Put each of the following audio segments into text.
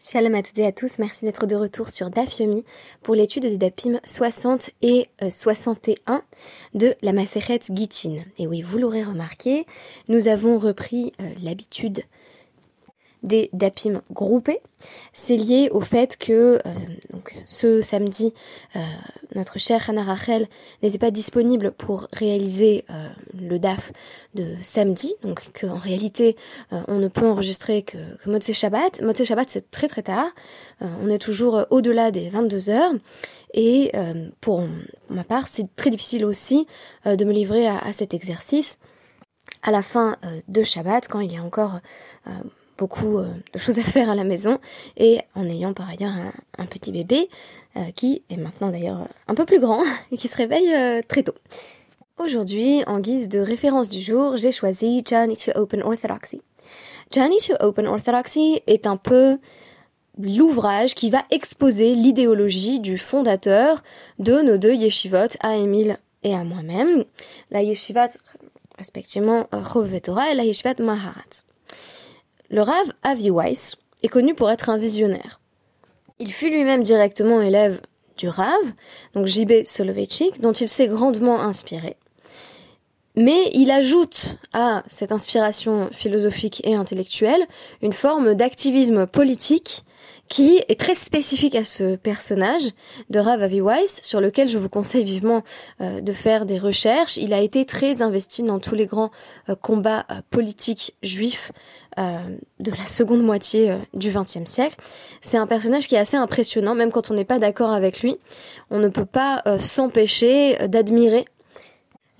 Shalom à toutes et à tous, merci d'être de retour sur Dafyomi pour l'étude des Dapim 60 et 61 euh, de la Maseret Gitin. Et oui, vous l'aurez remarqué, nous avons repris euh, l'habitude des DAPIM groupés. C'est lié au fait que euh, donc, ce samedi, euh, notre chère Hannah Rachel n'était pas disponible pour réaliser euh, le DAF de samedi, donc qu'en réalité on ne peut enregistrer que, que Shabbat. Motse Shabbat c'est très très tard, on est toujours au-delà des 22 heures, et pour ma part c'est très difficile aussi de me livrer à, à, cet exercice à la fin de Shabbat quand il y a encore beaucoup euh, de choses à faire à la maison et en ayant par ailleurs un, petit bébé euh, qui est maintenant d'ailleurs un peu plus grand et qui se réveille euh, très tôt. Aujourd'hui, en guise de référence du jour, j'ai choisi Journey to Open Orthodoxy. Journey to Open Orthodoxy est un peu l'ouvrage qui va exposer l'idéologie du fondateur de nos deux yeshivot, à Émile et à moi-même, la yeshivat respectivement Chove Torah et la yeshivat Maharat. Le Rav Avi Weiss est connu pour être un visionnaire. Il fut lui-même directement élève du Rav, donc J.B. Soloveitchik, dont il s'est grandement inspiré. Mais il ajoute à cette inspiration philosophique et intellectuelle une forme d'activisme politique qui est très spécifique à ce personnage de Rav Avi Weiss, sur lequel je vous conseille vivement euh, de faire des recherches. Il a été très investi dans tous les grands euh, combats euh, politiques juifs de la seconde moitié du XXe siècle. C'est un personnage qui est assez impressionnant, même quand on n'est pas d'accord avec lui. On ne peut pas s'empêcher d'admirer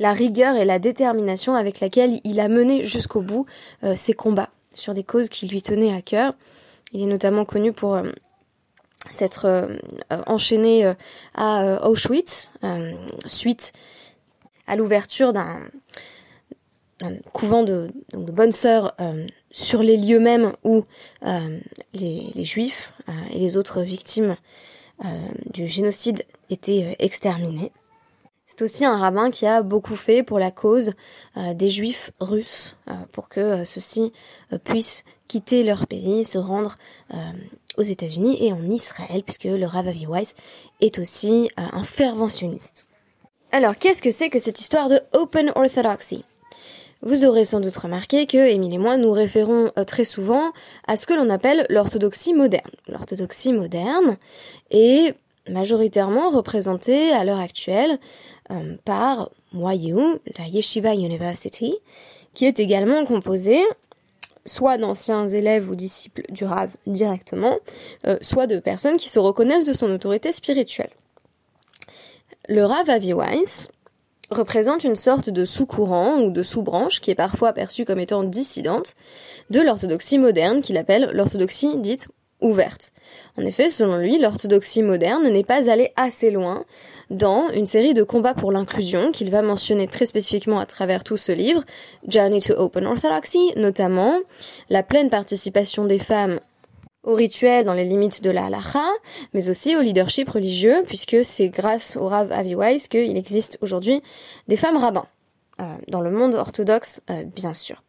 la rigueur et la détermination avec laquelle il a mené jusqu'au bout ses combats sur des causes qui lui tenaient à cœur. Il est notamment connu pour euh, s'être euh, enchaîné euh, à Auschwitz, suite à l'ouverture d'un couvent de bonnes sœurs sur les lieux mêmes où les, les, juifs et les autres victimes du génocide étaient exterminés. C'est aussi un rabbin qui a beaucoup fait pour la cause des juifs russes, pour que ceux-ci puissent quitter leur pays, se rendre euh, aux États-Unis et en Israël, puisque le Rav Avi Weiss est aussi euh, un fervent sioniste. Alors, qu'est-ce que c'est que cette histoire de Open Orthodoxy? Vous aurez sans doute remarqué que Émile et moi nous référons euh, très souvent à ce que l'on appelle l'orthodoxie moderne. L'orthodoxie moderne est majoritairement représentée à l'heure actuelle par YU, la Yeshiva University, qui est également composée soit d'anciens élèves ou disciples du Rav directement, euh, soit de personnes qui se reconnaissent de son autorité spirituelle. Le Rav Avi Weiss représente une sorte de sous-courant ou de sous-branche qui est parfois perçue comme étant dissidente de l'orthodoxie moderne qu'il appelle l'orthodoxie dite ouverte. En effet, selon lui, l'orthodoxie moderne n'est pas allée assez loin dans une série de combats pour l'inclusion qu'il va mentionner très spécifiquement à travers tout ce livre, Journey to Open Orthodoxy, notamment la pleine participation des femmes au rituel dans les limites de la halacha, mais aussi au leadership religieux, puisque c'est grâce au Rav Avi Weiss qu'il existe aujourd'hui des femmes rabbins, euh, dans le monde orthodoxe, euh, bien sûr.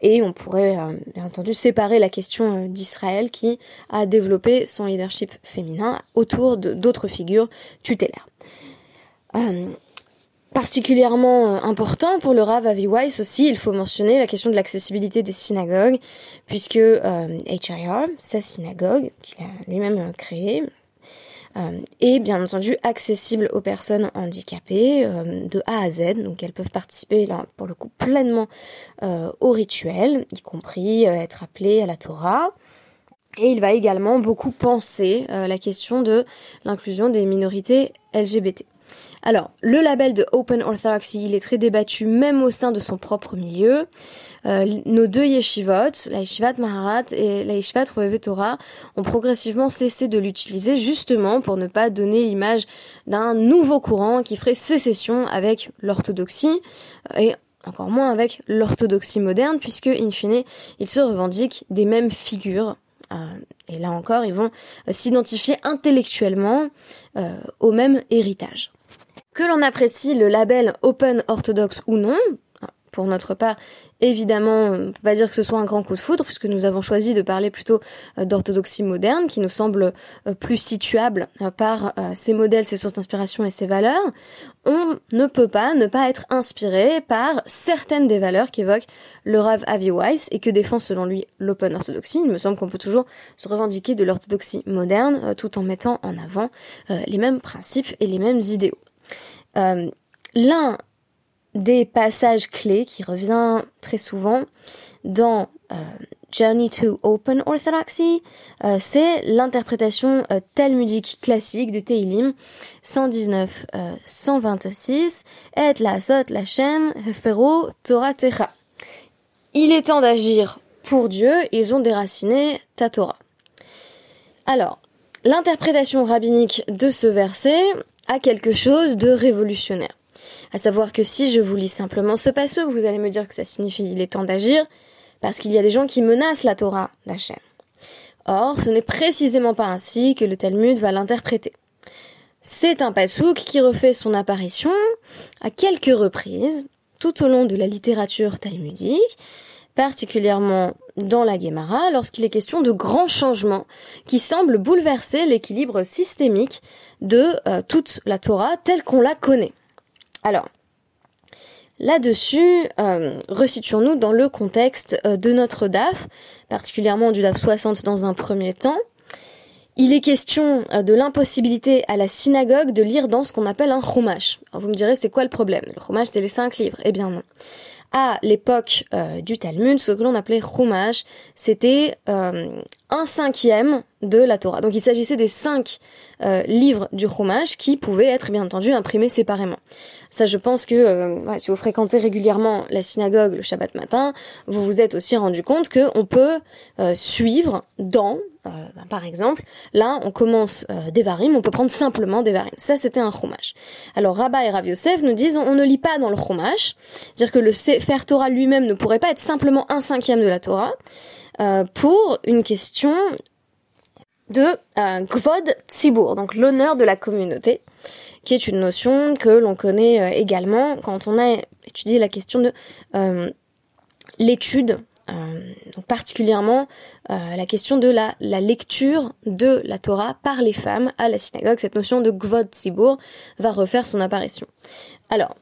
Et on pourrait euh, bien entendu séparer la question d'Israël qui a développé son leadership féminin autour d'autres figures tutélaires. Euh, particulièrement important pour le Rav Avi Weiss aussi, il faut mentionner la question de l'accessibilité des synagogues, puisque HIR, sa synagogue, qu'il a lui-même créée, euh, et bien entendu accessible aux personnes handicapées euh, de A à Z, donc elles peuvent participer là pour le coup pleinement euh, au rituel, y compris être appelées à la Torah. Et il va également beaucoup penser la question de l'inclusion des minorités LGBT. Alors, le label de Open Orthodoxy, il est très débattu même au sein de son propre milieu. Euh, nos deux yeshivot, la yeshivat Maharat et la yeshivat ont progressivement cessé de l'utiliser justement pour ne pas donner l'image d'un nouveau courant qui ferait sécession avec l'orthodoxie et encore moins avec l'orthodoxie moderne puisque, in fine, ils se revendiquent des mêmes figures euh, et là encore, ils vont euh, s'identifier intellectuellement au même héritage. Que l'on apprécie le label Open Orthodox ou non, pour notre part, évidemment, on peut pas dire que ce soit un grand coup de foudre, puisque nous avons choisi de parler plutôt euh, d'orthodoxie moderne, qui nous semble euh, plus situable euh, par ses modèles, ses sources d'inspiration et ses valeurs. On ne peut pas ne pas être inspiré par certaines des valeurs qu'évoque le Rav Avi Weiss et que défend selon lui l'open orthodoxie. Il me semble qu'on peut toujours se revendiquer de l'orthodoxie moderne tout en mettant en avant les mêmes principes et les mêmes idéaux. L'un des passages clés qui revient très souvent dans euh, Journey to Open Orthodoxy, euh, c'est l'interprétation euh, talmudique classique de Teilim 119 126 Et la sot la shem fero Torah techa. Il est temps d'agir pour Dieu, ils ont déraciné ta Torah. Alors, l'interprétation rabbinique de ce verset a quelque chose de révolutionnaire. À savoir que si je vous lis simplement ce passage, vous allez me dire que ça signifie il est temps d'agir, parce qu'il y a des gens qui menacent la Torah d'Hachem. Or, ce n'est précisément pas ainsi que le Talmud va l'interpréter. C'est un pasouk qui refait son apparition à quelques reprises tout au long de la littérature talmudique, particulièrement dans la Gemara, lorsqu'il est question de grands changements qui semblent bouleverser l'équilibre systémique de euh, toute la Torah telle qu'on la connaît. Alors, là-dessus, euh, resituons-nous dans le contexte euh, de notre DAF, particulièrement du DAF 60 dans un premier temps. Il est question euh, de l'impossibilité à la synagogue de lire dans ce qu'on appelle un chumash. Alors vous me direz, c'est quoi le problème? Le chumash, c'est les cinq livres. Eh bien non à l'époque euh, du Talmud, ce que l'on appelait Chumash, c'était euh, un cinquième de la Torah. Donc il s'agissait des cinq euh, livres du Chumash qui pouvaient être bien entendu imprimés séparément. Ça, je pense que si vous fréquentez régulièrement la synagogue le Shabbat matin, vous vous êtes aussi rendu compte qu'on peut suivre dans euh, par exemple, là, on commence euh, des varim, on peut prendre simplement des varim. Ça, c'était un chumash. Alors, Rabat et Rav Yosef nous disent, on, ne lit pas dans le chumash, c'est-à-dire que le Sefer Torah lui-même ne pourrait pas être simplement un cinquième de la Torah, euh, pour une question de euh, Gvod Tzibur, donc l'honneur de la communauté, qui est une notion que l'on connaît également quand on a étudié la question de l'étude euh, particulièrement euh, la question de la, la, lecture de la Torah par les femmes à la synagogue. Cette notion de Gvod Tzibur va refaire son apparition. Alors,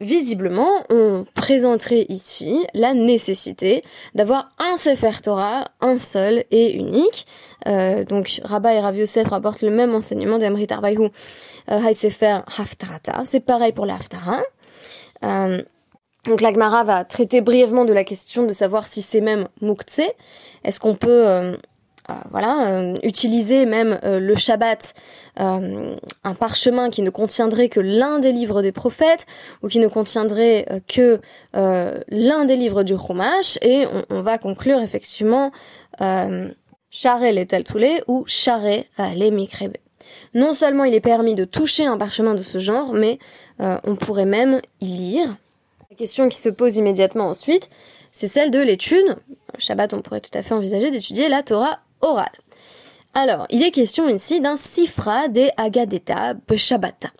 visiblement, on présenterait ici la nécessité d'avoir un Sefer Torah, un seul et unique. Euh, donc, Rabba et Rav Yosef rapportent le même enseignement d'Emrit Arbaïhu, euh, Sefer Haftarata. C'est pareil pour la Haftara. Euh, donc l'Agmara va traiter brièvement de la question de savoir si c'est même muktse. Est-ce qu'on peut euh, euh, voilà, euh, utiliser même le Shabbat, un parchemin qui ne contiendrait que l'un des livres des prophètes, ou qui ne contiendrait que l'un des livres du Chumash, et on, va conclure effectivement Charé les Taltoulé ou Charé les Mikrebe. Non seulement il est permis de toucher un parchemin de ce genre, mais on pourrait même y lire, la question qui se pose immédiatement ensuite, c'est celle de l'étude. Shabbat, on pourrait tout à fait envisager d'étudier la Torah orale. Alors, il est question ici d'un sifra des Agadeta Beshabbata.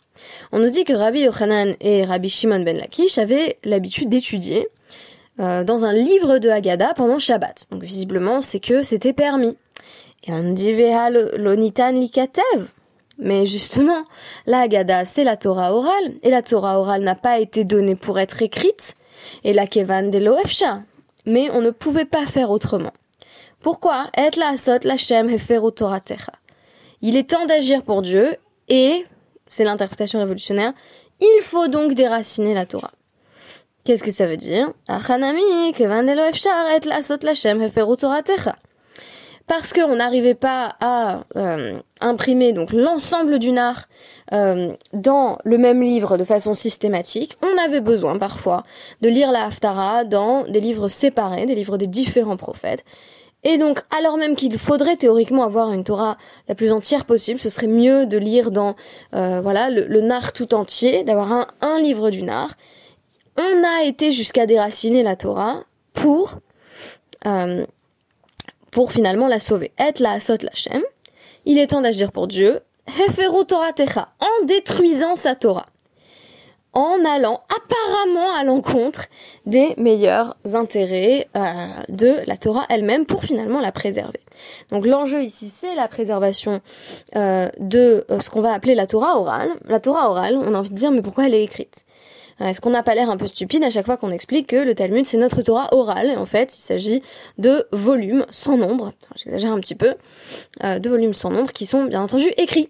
On nous dit que Rabbi Yochanan et Rabbi Shimon ben Lakish avaient l'habitude d'étudier euh, dans un livre de Haggadah pendant Shabbat. Donc visiblement, c'est que c'était permis. Et on nous dit Veha lonitan likatev. Mais justement, la Haggadah, c'est la Torah orale, et la Torah orale n'a pas été donnée pour être écrite, et la Kevan de l'Oefsha. Mais on ne pouvait pas faire autrement. Pourquoi? Et la asot la shem Torah techa. Il est temps d'agir pour Dieu, et, c'est l'interprétation révolutionnaire, il faut donc déraciner la Torah. Qu'est-ce que ça veut dire? Achanami, Kevan de l'Oefsha, et la asot la shem Torah techa parce qu'on n'arrivait pas à euh, imprimer donc l'ensemble du art euh, dans le même livre de façon systématique, on avait besoin parfois de lire la Haftara dans des livres séparés, des livres des différents prophètes. Et donc, alors même qu'il faudrait théoriquement avoir une Torah la plus entière possible, ce serait mieux de lire dans euh, voilà le, le Nar tout entier, d'avoir un, un livre du Nar. On a été jusqu'à déraciner la Torah pour euh, pour finalement la sauver. Et la sot lachem. Il est temps d'agir pour Dieu. Torah techa. En détruisant sa Torah. en allant apparemment à l'encontre des meilleurs intérêts euh, de la Torah elle-même pour finalement la préserver. Donc l'enjeu ici c'est la préservation euh, de euh, ce qu'on va appeler la Torah orale. La Torah orale, on a envie de dire mais pourquoi elle est écrite? Est-ce qu'on n'a pas l'air un peu stupide à chaque fois qu'on explique que le Talmud c'est notre Torah orale et en fait il s'agit de volumes sans nombre, j'exagère un petit peu, de volumes sans nombre qui sont bien entendu écrits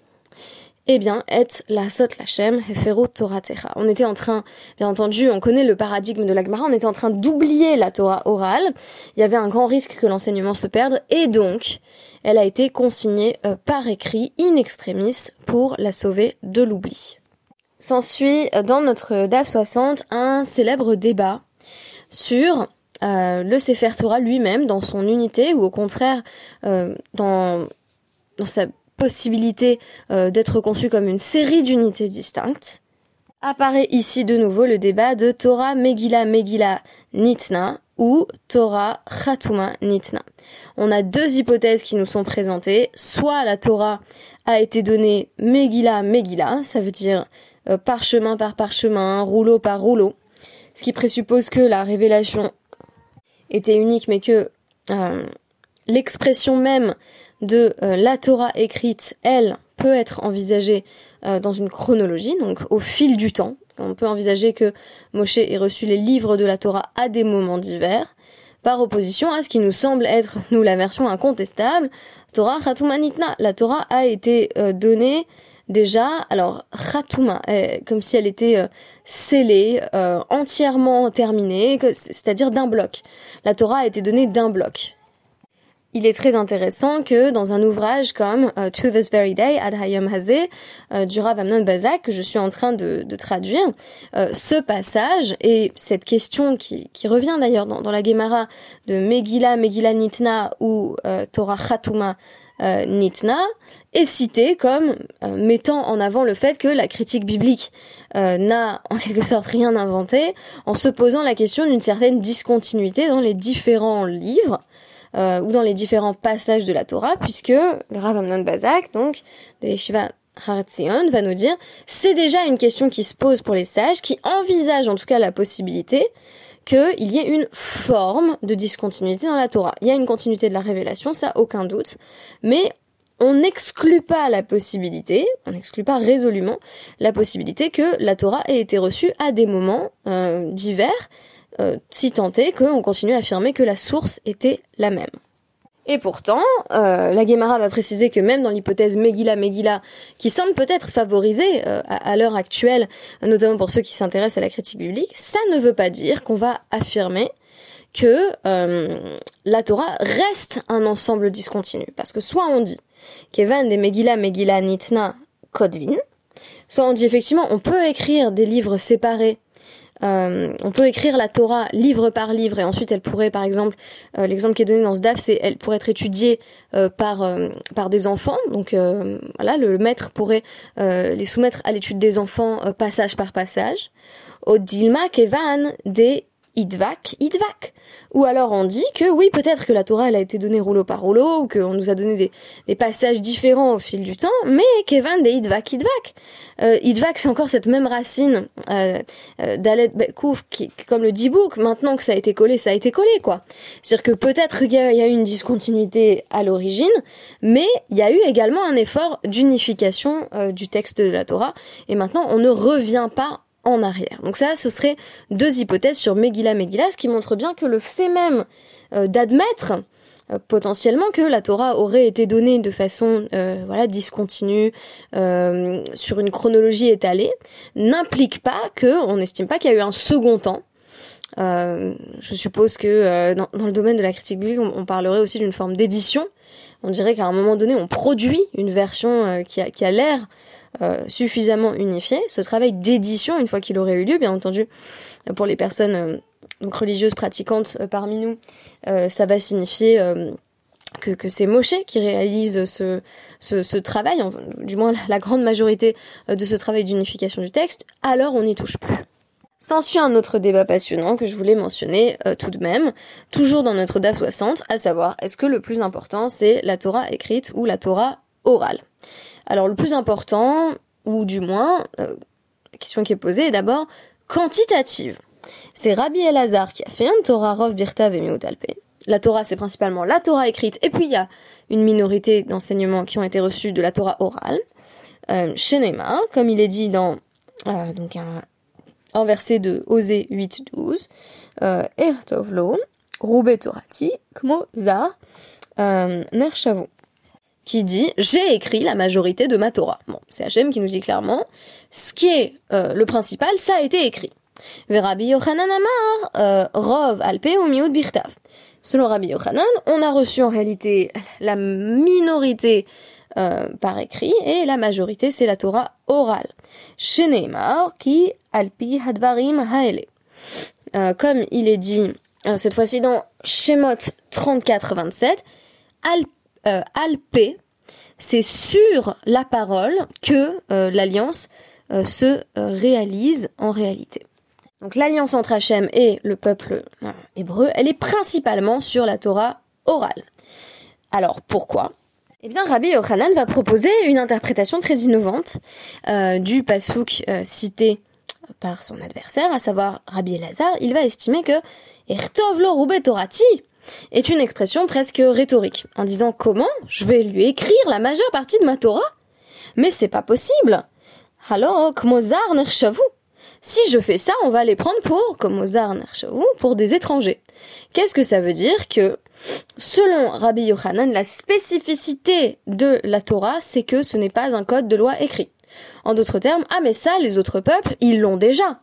eh bien, et la sot lachem hefero techa. On était en train, bien entendu, on connaît le paradigme de l'Agmara, on était en train d'oublier la Torah orale. Il y avait un grand risque que l'enseignement se perde, et donc, elle a été consignée euh, par écrit in extremis pour la sauver de l'oubli. S'ensuit euh, dans notre DAF 60 un célèbre débat sur euh, le Sefer Torah lui-même dans son unité ou au contraire dans, dans sa possibilité euh, d'être conçu comme une série d'unités distinctes, apparaît ici de nouveau le débat de Torah Megillah Megillah Nitna ou Torah Khatuma Nitna. On a deux hypothèses qui nous sont présentées. Soit la Torah a été donnée Megillah Megillah, ça veut dire euh, parchemin par parchemin, rouleau par rouleau, ce qui présuppose que la révélation était unique mais que euh, l'expression même de euh, la Torah écrite, elle, peut être envisagée euh, dans une chronologie, donc au fil du temps. On peut envisager que Moshe ait reçu les livres de la Torah à des moments divers, par opposition à ce qui nous semble être, nous, la version incontestable, Torah Khatumanitna. La Torah a été euh, donnée déjà, alors Khatuma, comme si elle était scellée, entièrement terminée, c'est-à-dire d'un bloc. La Torah a été donnée d'un bloc il est très intéressant que dans un ouvrage comme euh, To This Very Day, Ad Hayom Hazeh, euh, du Rav Amnon Bazak, que je suis en train de, traduire, euh, ce passage et cette question qui, revient d'ailleurs dans, la Gemara de Megillah, Megillah Nitna ou Torah Khatuma Nitna, est cité comme mettant en avant le fait que la critique biblique n'a en quelque sorte rien inventé, en se posant la question d'une certaine discontinuité dans les différents livres, euh, ou dans les différents passages de la Torah, puisque le Rav Amnon Bazak, donc, de l'Eshiva Haratzion, va nous dire, c'est déjà une question qui se pose pour les sages, qui envisagent en tout cas la possibilité qu'il y ait une forme de discontinuité dans la Torah. Il y a une continuité de la révélation, ça aucun doute, mais on n'exclut pas la possibilité, on n'exclut pas résolument la possibilité que la Torah ait été reçue à des moments euh, divers euh, si tant est qu'on continue à affirmer que la source était la même. Et pourtant, euh, la Guémara va préciser que même dans l'hypothèse Megillah Megillah, qui semble peut-être favorisée euh, à, l'heure actuelle, notamment pour ceux qui s'intéressent à la critique biblique, ça ne veut pas dire qu'on va affirmer que la Torah reste un ensemble discontinu. Parce que soit on dit qu'Evan des Megillah Megillah Nitna Kodvin, soit on dit effectivement on peut écrire des livres séparés euh, on peut écrire la Torah livre par livre et ensuite elle pourrait, par exemple, euh, l'exemple qui est donné dans ce DAF, c'est elle pourrait être étudiée euh, par par des enfants. Donc voilà, le, maître pourrait les soumettre à l'étude des enfants passage par passage. Au Dilma Kevan des idvak, idvak. Ou alors on dit que oui, peut-être que la Torah elle a été donnée rouleau par rouleau, ou qu'on nous a donné des, des, passages différents au fil du temps, mais Kevan des idvak, idvak. Euh, idvak c'est encore cette même racine euh, euh d'Alet Bekouf, qui, comme le dibouk, maintenant que ça a été collé, ça a été collé quoi. C'est-à-dire que peut-être qu'il y, a eu une discontinuité à l'origine, mais il y a eu également un effort d'unification euh, du texte de la Torah, et maintenant on ne revient pas en arrière. Donc ça, ce serait deux hypothèses sur Megillah Megillah, ce qui montre bien que le fait même euh, d'admettre euh, potentiellement que la Torah aurait été donnée de façon euh, voilà discontinue sur une chronologie étalée n'implique pas que on n'estime pas qu'il y a eu un second temps je suppose que dans, le domaine de la critique biblique, on, parlerait aussi d'une forme d'édition. On dirait qu'à un moment donné, on produit une version qui a, qui a l'air euh, suffisamment unifié. Ce travail d'édition, une fois qu'il aurait eu lieu, bien entendu, pour les personnes euh, religieuses pratiquantes euh, parmi nous, ça va signifier que, que c'est Moshe qui réalise ce travail, du moins la grande majorité de ce travail d'unification du texte, alors on n'y touche plus. S'ensuit un autre débat passionnant que je voulais mentionner tout de même, toujours dans notre DAF 60, à savoir est-ce que le plus important c'est la Torah écrite ou la Torah orale? Alors le plus important, ou du moins, euh, la question qui est posée est d'abord quantitative. C'est Rabbi Elazar qui a fait un Torah Rov Birta Vemiutalpe. La Torah, c'est principalement la Torah écrite, et puis il y a une minorité d'enseignements qui ont été reçus de la Torah orale. Euh, comme il est dit dans euh, un, verset de Osée 8-12, euh, Ertovlo, Roube Torati, Kmo euh, Nershavu qui dit j'ai écrit la majorité de ma Torah. Bon, c'est Hachem qui nous dit clairement ce qui est euh, le principal, ça a été écrit. Rabbi Yochanan Amar, euh, Rov Alpe ou Birtav. Selon Rabbi Yochanan, on a reçu en réalité la minorité euh, par écrit et la majorité c'est la Torah orale. Chez qui Alpi Hadvarim Haele. Euh, comme il est dit euh, cette fois-ci dans Shemot 34-27, Alp euh, alpé, c'est sur la parole que euh, l'alliance euh, se réalise en réalité. Donc l'alliance entre Hachem et le peuple hébreu, elle est principalement sur la Torah orale. Alors pourquoi? Eh bien, Rabbi Yochanan va proposer une interprétation très innovante du pasouk cité par son adversaire, à savoir Rabbi Elazar. Il va estimer que Ertov lo Torati, est une expression presque rhétorique, en disant comment je vais lui écrire la majeure partie de ma Torah Mais c'est pas possible Alors, Kmozar Nershavu si je fais ça, on va les prendre pour, comme Mozart pour des étrangers. Qu'est-ce que ça veut dire que, selon Rabbi Yochanan, la spécificité de la Torah, c'est que ce n'est pas un code de loi écrit. En d'autres termes, ah mais ça, les autres peuples, ils l'ont déjà.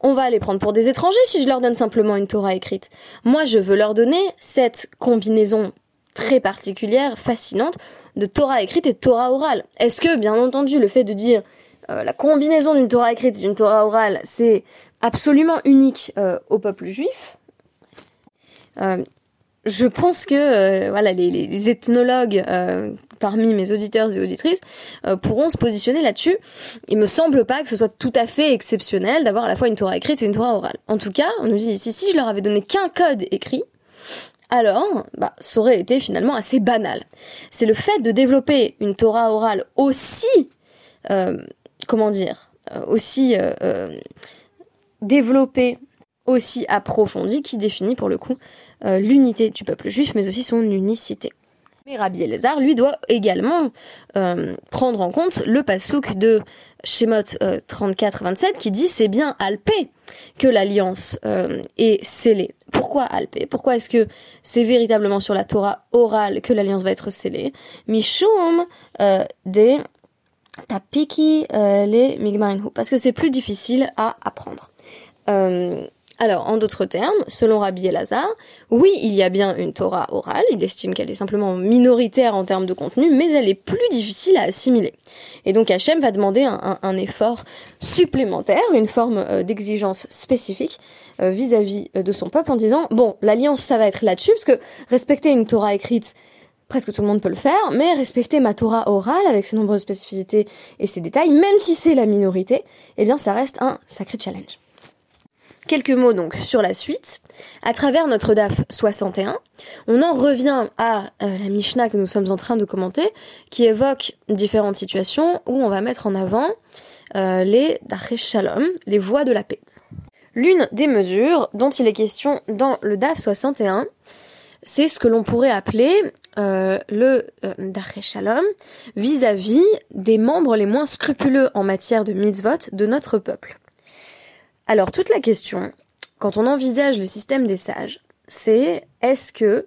On va les prendre pour des étrangers si je leur donne simplement une Torah écrite. Moi, je veux leur donner cette combinaison très particulière, fascinante, de Torah écrite et Torah orale. Est-ce que, bien entendu, le fait de dire euh, la combinaison d'une Torah écrite et d'une Torah orale, c'est absolument unique euh, au peuple juif euh, je pense que voilà les, ethnologues parmi mes auditeurs et auditrices euh, pourront se positionner là-dessus. Il me semble pas que ce soit tout à fait exceptionnel d'avoir à la fois une Torah écrite et une Torah orale. En tout cas, on nous dit ici si je leur avais donné qu'un code écrit, alors bah ça aurait été finalement assez banal. C'est le fait de développer une Torah orale aussi comment dire aussi développée aussi approfondie qui définit pour le coup euh, l'unité du peuple juif, mais aussi son unicité. Mais Rabbi Elazar, lui, doit également euh, prendre en compte le pasouk de Shemot 34-27 euh, qui dit c'est bien Alpé que l'alliance est scellée. Pourquoi Alpé? Pourquoi est-ce que c'est véritablement sur la Torah orale que l'alliance va être scellée? Mishum de tapiki les migmarinhu parce que c'est plus difficile à apprendre. Alors, en d'autres termes, selon Rabbi Elazar, oui, il y a bien une Torah orale, il estime qu'elle est simplement minoritaire en termes de contenu, mais elle est plus difficile à assimiler. Et donc Hachem va demander un, effort supplémentaire, une forme euh, d'exigence spécifique euh, vis-à-vis -vis de son peuple en disant, bon, l'alliance, ça va être là-dessus, parce que respecter une Torah écrite, presque tout le monde peut le faire, mais respecter ma Torah orale avec ses nombreuses spécificités et ses détails, même si c'est la minorité, eh bien ça reste un sacré challenge. Quelques mots donc sur la suite. À travers notre DAF 61, on en revient à euh, la Mishnah que nous sommes en train de commenter, qui évoque différentes situations où on va mettre en avant euh, les Dachesh Shalom, les voies de la paix. L'une des mesures dont il est question dans le DAF 61, c'est ce que l'on pourrait appeler euh, le euh, Shalom vis-à-vis des membres les moins scrupuleux en matière de mitzvot de notre peuple. Alors toute la question, quand on envisage le système des sages, c'est est-ce que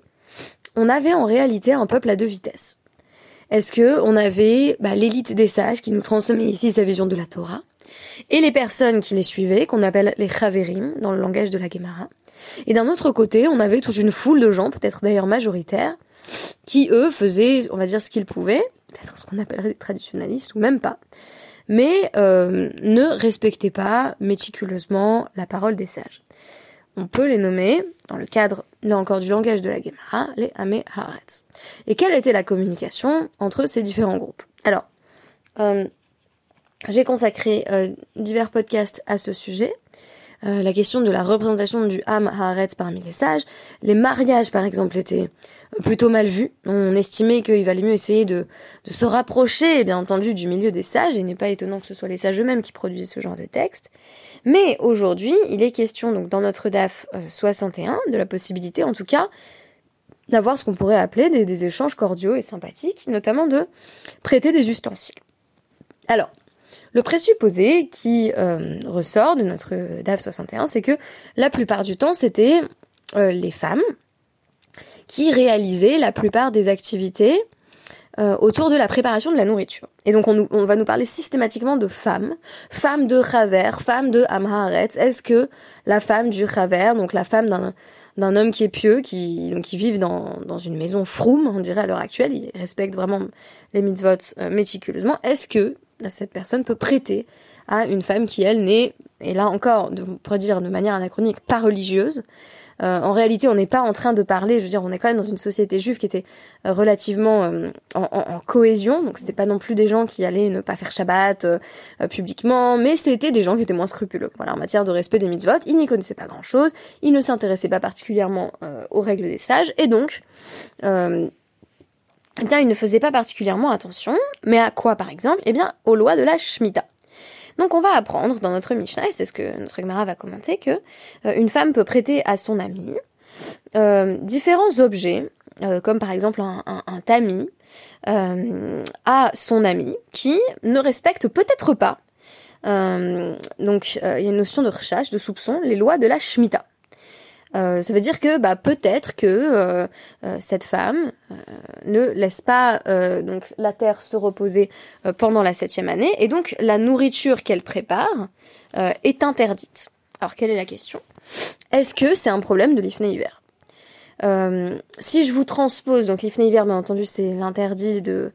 on avait en réalité un peuple à deux vitesses? Est-ce que on avait bah, l'élite des sages qui nous transmet ici sa vision de la Torah et les personnes qui les suivaient, qu'on appelle les chaverim dans le langage de la Gemara? Et d'un autre côté, on avait toute une foule de gens, peut-être d'ailleurs majoritaires, qui eux faisaient, on va dire, ce qu'ils pouvaient, peut-être ce qu'on appellerait des traditionnalistes ou même pas, mais euh, ne respectaient pas méticuleusement la parole des sages. On peut les nommer, dans le cadre, là encore, du langage de la Gemara, les Ame Haaretz. Et quelle était la communication entre ces différents groupes? Alors, euh, j'ai consacré euh, divers podcasts à ce sujet. Euh, la question de la représentation du Ham Haaretz parmi les sages. Les mariages, par exemple, étaient euh, plutôt mal vus. On estimait qu'il valait mieux essayer de, de se rapprocher, bien entendu, du milieu des sages, il n'est pas étonnant que ce soit les sages eux-mêmes qui produisent ce genre de texte. Mais aujourd'hui, il est question, donc dans notre DAF 61, euh, de la possibilité, en tout cas, d'avoir ce qu'on pourrait appeler des, des échanges cordiaux et sympathiques, notamment de prêter des ustensiles. Alors, le présupposé qui euh, ressort de notre DAF 61, c'est que la plupart du temps, c'était euh, les femmes qui réalisaient la plupart des activités euh, autour de la préparation de la nourriture. Et donc on, va nous parler systématiquement de femmes, femmes de Raver, femmes de Amharet. Est-ce que la femme du Raver, donc la femme d'un homme qui est pieux, qui donc qui dans, une maison froum, on dirait à l'heure actuelle, il respecte vraiment les mitzvot méticuleusement. Est-ce que cette personne peut prêter à une femme qui, elle, n'est, et là encore, de, on pourrait dire de manière anachronique, pas religieuse. Euh, en réalité, on n'est pas en train de parler, je veux dire, on est quand même dans une société juive qui était euh, relativement euh, en, en, cohésion, donc c'était pas non plus des gens qui allaient ne pas faire Shabbat publiquement, mais c'était des gens qui étaient moins scrupuleux. Voilà, en matière de respect des mitzvot, ils n'y connaissaient pas grand-chose, ils ne s'intéressaient pas particulièrement aux règles des sages, et donc eh bien, il ne faisait pas particulièrement attention. Mais à quoi, par exemple? Eh bien, aux lois de la Shemitah. Donc on va apprendre dans notre Mishnah, et c'est ce que notre Gemara va commenter, que euh, une femme peut prêter à son ami euh, différents objets, euh, comme par exemple un, un, tamis, à son ami qui ne respecte peut-être pas. donc il y a une notion de recherche, de soupçon, les lois de la Shemitah. Euh, ça veut dire que bah, peut-être que euh, euh, cette femme ne laisse pas donc la terre se reposer pendant la septième année et donc la nourriture qu'elle prépare est interdite. Alors quelle est la question? Est-ce que c'est un problème de l'ifné hiver? Si je vous transpose donc l'ifné hiver bien entendu c'est l'interdit de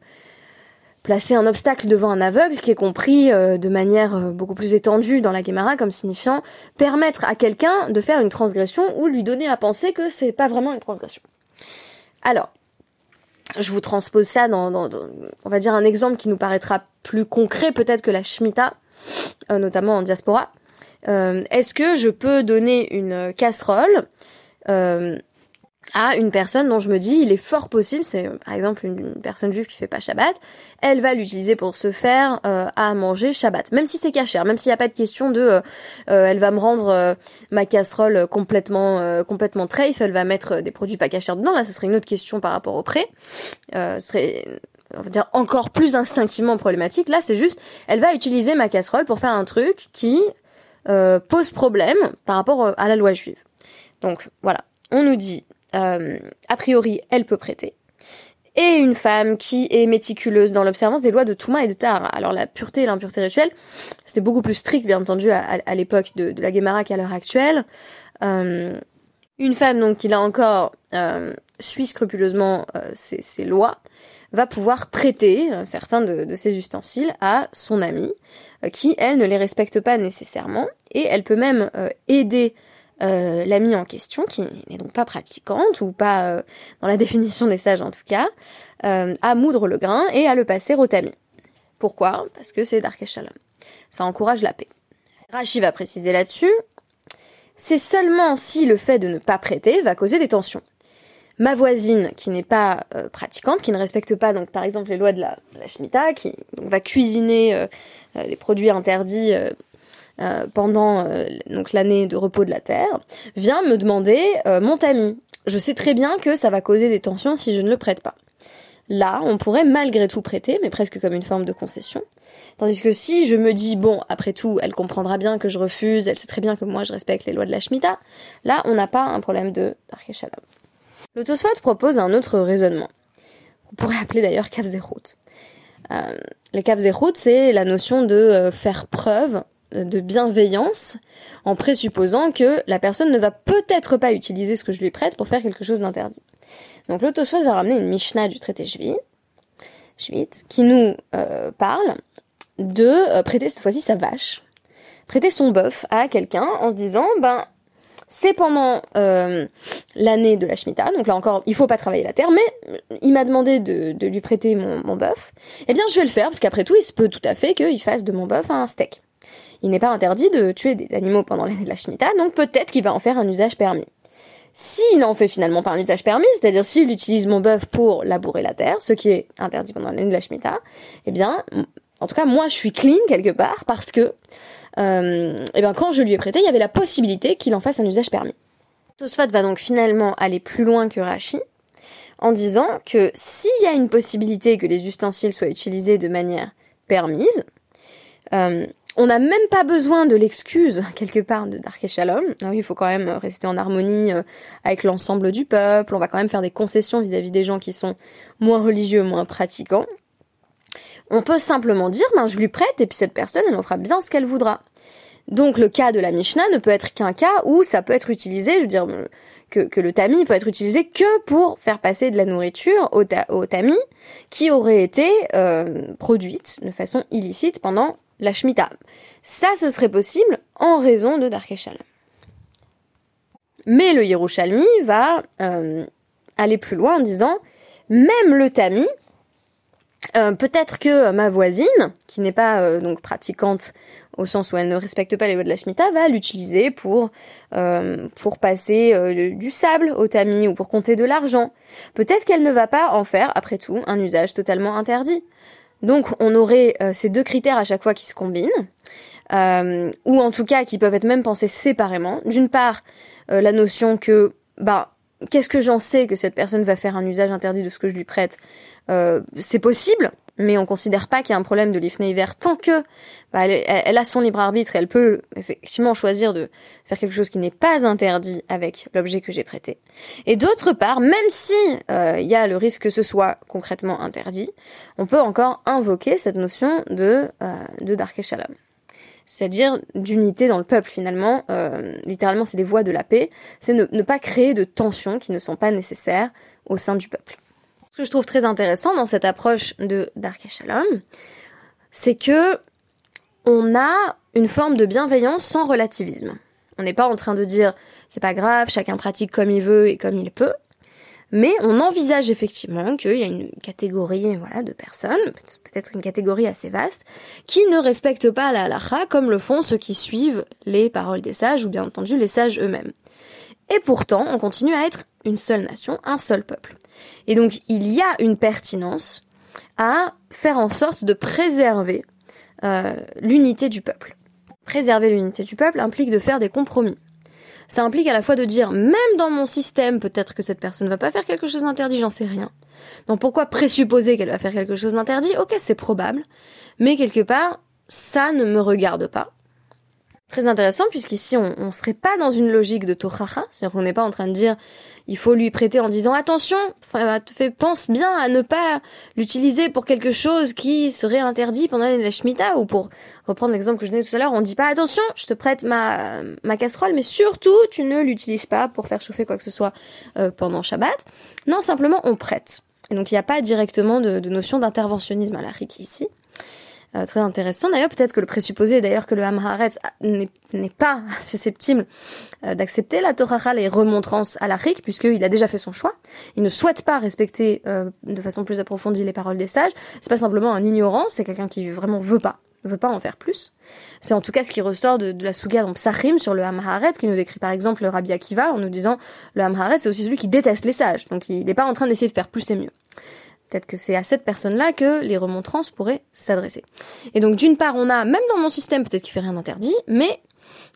placer un obstacle devant un aveugle qui est compris euh, de manière euh, beaucoup plus étendue dans la Gemara comme signifiant permettre à quelqu'un de faire une transgression ou lui donner à penser que c'est pas vraiment une transgression. Alors, je vous transpose ça dans, on va dire un exemple qui nous paraîtra plus concret peut-être que la Shemitah, euh, notamment en diaspora. Est-ce que je peux donner une casserole à une personne dont je me dis il est fort possible, c'est par exemple une, personne juive qui fait pas Shabbat, elle va l'utiliser pour se faire euh, à manger Shabbat, même si c'est cachère, même s'il n'y a pas de question de euh, euh, elle va me rendre ma casserole complètement complètement treif, elle va mettre des produits pas cachers dedans, là ce serait une autre question par rapport au prêt, ce serait on va dire encore plus instinctivement problématique, là c'est juste elle va utiliser ma casserole pour faire un truc qui pose problème par rapport à la loi juive. Donc voilà, on nous dit euh, a priori, elle peut prêter. Et une femme qui est méticuleuse dans l'observance des lois de Touma et de Tahara. Alors la pureté et l'impureté rituelle, c'était beaucoup plus strict, bien entendu, à, l'époque de, la Gemara qu'à l'heure actuelle. Euh, une femme, donc, qui là encore euh, suit scrupuleusement ces, lois, va pouvoir prêter certains de, de, ses ustensiles à son amie, qui, elle, ne les respecte pas nécessairement, et elle peut même aider euh, l'amie en question, qui n'est donc pas pratiquante, ou pas euh, dans la définition des sages en tout cas, euh, à moudre le grain et à le passer au tamis. Pourquoi? Parce que c'est Dark Shalom. Ça encourage la paix. Rachi va préciser là-dessus, c'est seulement si le fait de ne pas prêter va causer des tensions. Ma voisine, qui n'est pas pratiquante, qui ne respecte pas par exemple les lois de la, la Shemitah, qui donc, va cuisiner des produits interdits euh, pendant euh, donc l'année de repos de la Terre, vient me demander euh, mon tamis. Je sais très bien que ça va causer des tensions si je ne le prête pas. Là, on pourrait malgré tout prêter, mais presque comme une forme de concession. Tandis que si je me dis, bon, après tout, elle comprendra bien que je refuse, elle sait très bien que moi je respecte les lois de la Shemitah, là, on n'a pas un problème de Darkeshalom. Le Tosfot propose un autre raisonnement, qu'on pourrait appeler d'ailleurs Kavzerut. Euh, les Kavzerut, c'est la notion de faire preuve de bienveillance en présupposant que la personne ne va peut-être pas utiliser ce que je lui prête pour faire quelque chose d'interdit. Donc l'autosphère va ramener une Mishnah du traité Shvit, qui nous euh, parle de euh, prêter cette fois-ci sa vache, prêter son bœuf à quelqu'un en se disant ben c'est pendant euh, l'année de la Shemitah, donc là encore, il faut pas travailler la terre, mais il m'a demandé de, de, lui prêter mon, mon bœuf. Eh bien, je vais le faire, parce qu'après tout, il se peut tout à fait qu'il fasse de mon bœuf un steak. Il n'est pas interdit de tuer des animaux pendant l'année de la Shemitah, donc peut-être qu'il va en faire un usage permis. S'il en fait finalement pas un usage permis, c'est-à-dire s'il utilise mon bœuf pour labourer la terre, ce qui est interdit pendant l'année de la Shemitah, eh bien, en tout cas, moi, je suis clean quelque part parce que, euh, eh bien, quand je lui ai prêté, il y avait la possibilité qu'il en fasse un usage permis. Tosfot va donc finalement aller plus loin que Rashi en disant que s'il y a une possibilité que les ustensiles soient utilisés de manière permise, euh, on n'a même pas besoin de l'excuse quelque part de Dark et. Ah il faut quand même rester en harmonie euh, avec l'ensemble du peuple. On va quand même faire des concessions vis-à-vis des gens qui sont moins religieux, moins pratiquants. On peut simplement dire, ben je lui prête et puis cette personne, elle en fera bien ce qu'elle voudra. Donc le cas de la Mishnah ne peut être qu'un cas où ça peut être utilisé, je veux dire que, le tamis peut être utilisé que pour faire passer de la nourriture au, tamis qui aurait été euh, produite de façon illicite pendant la Shemitah. Ça, ce serait possible en raison de Dark Mais le Yerushalmi va euh, aller plus loin en disant même le tamis, euh, peut-être que ma voisine, qui n'est pas euh, donc pratiquante au sens où elle ne respecte pas les lois de la Shemitah, va l'utiliser pour pour passer du sable au tamis ou pour compter de l'argent. Peut-être qu'elle ne va pas en faire, après tout, un usage totalement interdit. Donc on aurait euh, ces deux critères à chaque fois qui se combinent, euh, ou en tout cas qui peuvent être même pensés séparément. D'une part, euh, la notion que, bah, qu'est-ce que j'en sais que cette personne va faire un usage interdit de ce que je lui prête? C'est possible, mais on considère pas qu'il y a un problème de l'IFNE hiver tant que bah, elle, a son libre arbitre et elle peut effectivement choisir de faire quelque chose qui n'est pas interdit avec l'objet que j'ai prêté. Et d'autre part, même si euh, il y a le risque que ce soit concrètement interdit, on peut encore invoquer cette notion de euh, Dark Shalom. C'est-à-dire d'unité dans le peuple finalement, euh, littéralement c'est des voies de la paix, c'est ne, ne pas créer de tensions qui ne sont pas nécessaires au sein du peuple. Ce que je trouve très intéressant dans cette approche de Dark Shalom, c'est que on a une forme de bienveillance sans relativisme. On n'est pas en train de dire c'est pas grave, chacun pratique comme il veut et comme il peut, mais on envisage effectivement qu'il y a une catégorie voilà de personnes, peut-être une catégorie assez vaste, qui ne respectent pas la halakha comme le font ceux qui suivent les paroles des sages ou bien entendu les sages eux-mêmes. Et pourtant, on continue à être une seule nation, un seul peuple. Et donc, il y a une pertinence à faire en sorte de préserver euh, l'unité du peuple. Préserver l'unité du peuple implique de faire des compromis. Ça implique à la fois de dire, même dans mon système, peut-être que cette personne ne va pas faire quelque chose d'interdit, j'en sais rien. Donc pourquoi présupposer qu'elle va faire quelque chose d'interdit? Ok, c'est probable, mais quelque part, ça ne me regarde pas. Très intéressant puisqu'ici on, on serait pas dans une logique de tochacha, c'est-à-dire qu'on n'est pas en train de dire il faut lui prêter en disant attention, pense bien à ne pas l'utiliser pour quelque chose qui serait interdit pendant la Shemitah ou pour reprendre l'exemple que je donnais tout à l'heure, on dit pas attention, je te prête ma ma casserole, mais surtout tu ne l'utilises pas pour faire chauffer quoi que ce soit euh, pendant Shabbat. Non, simplement on prête. Et donc il n'y a pas directement de, de notion d'interventionnisme à la ici. Euh, très intéressant. D'ailleurs, peut-être que le présupposé, d'ailleurs, que le Hamharetz n'est pas susceptible euh, d'accepter la Torah les remontrances à l'Afrique, puisqu'il a déjà fait son choix. Il ne souhaite pas respecter euh, de façon plus approfondie les paroles des sages. C'est pas simplement un ignorant, c'est quelqu'un qui vraiment veut pas veut pas en faire plus. C'est en tout cas ce qui ressort de, la Souga dans Psachim sur le Hamharet, qui nous décrit par exemple le Rabbi Akiva en nous disant le Hamharet c'est aussi celui qui déteste les sages, donc il n'est pas en train d'essayer de faire plus et mieux. Peut-être que c'est à cette personne-là que les remontrances pourraient s'adresser. Et donc d'une part, on a, même dans mon système, peut-être qu'il fait rien d'interdit, mais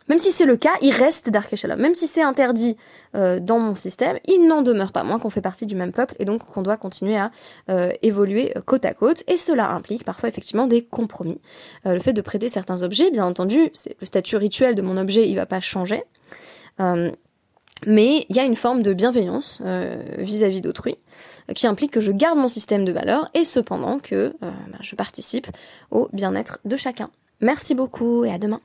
même si c'est le cas, il reste Dark. Même si c'est interdit euh, dans mon système, il n'en demeure pas moins qu'on fait partie du même peuple et donc qu'on doit continuer à euh, évoluer côte à côte. Et cela implique parfois effectivement des compromis. Euh, le fait de prêter certains objets, bien entendu, c'est le statut rituel de mon objet, il va pas changer. Mais il y a une forme de bienveillance vis-à-vis d'autrui qui implique que je garde mon système de valeurs et cependant que euh, bah, je participe au bien-être de chacun. Merci beaucoup et à demain.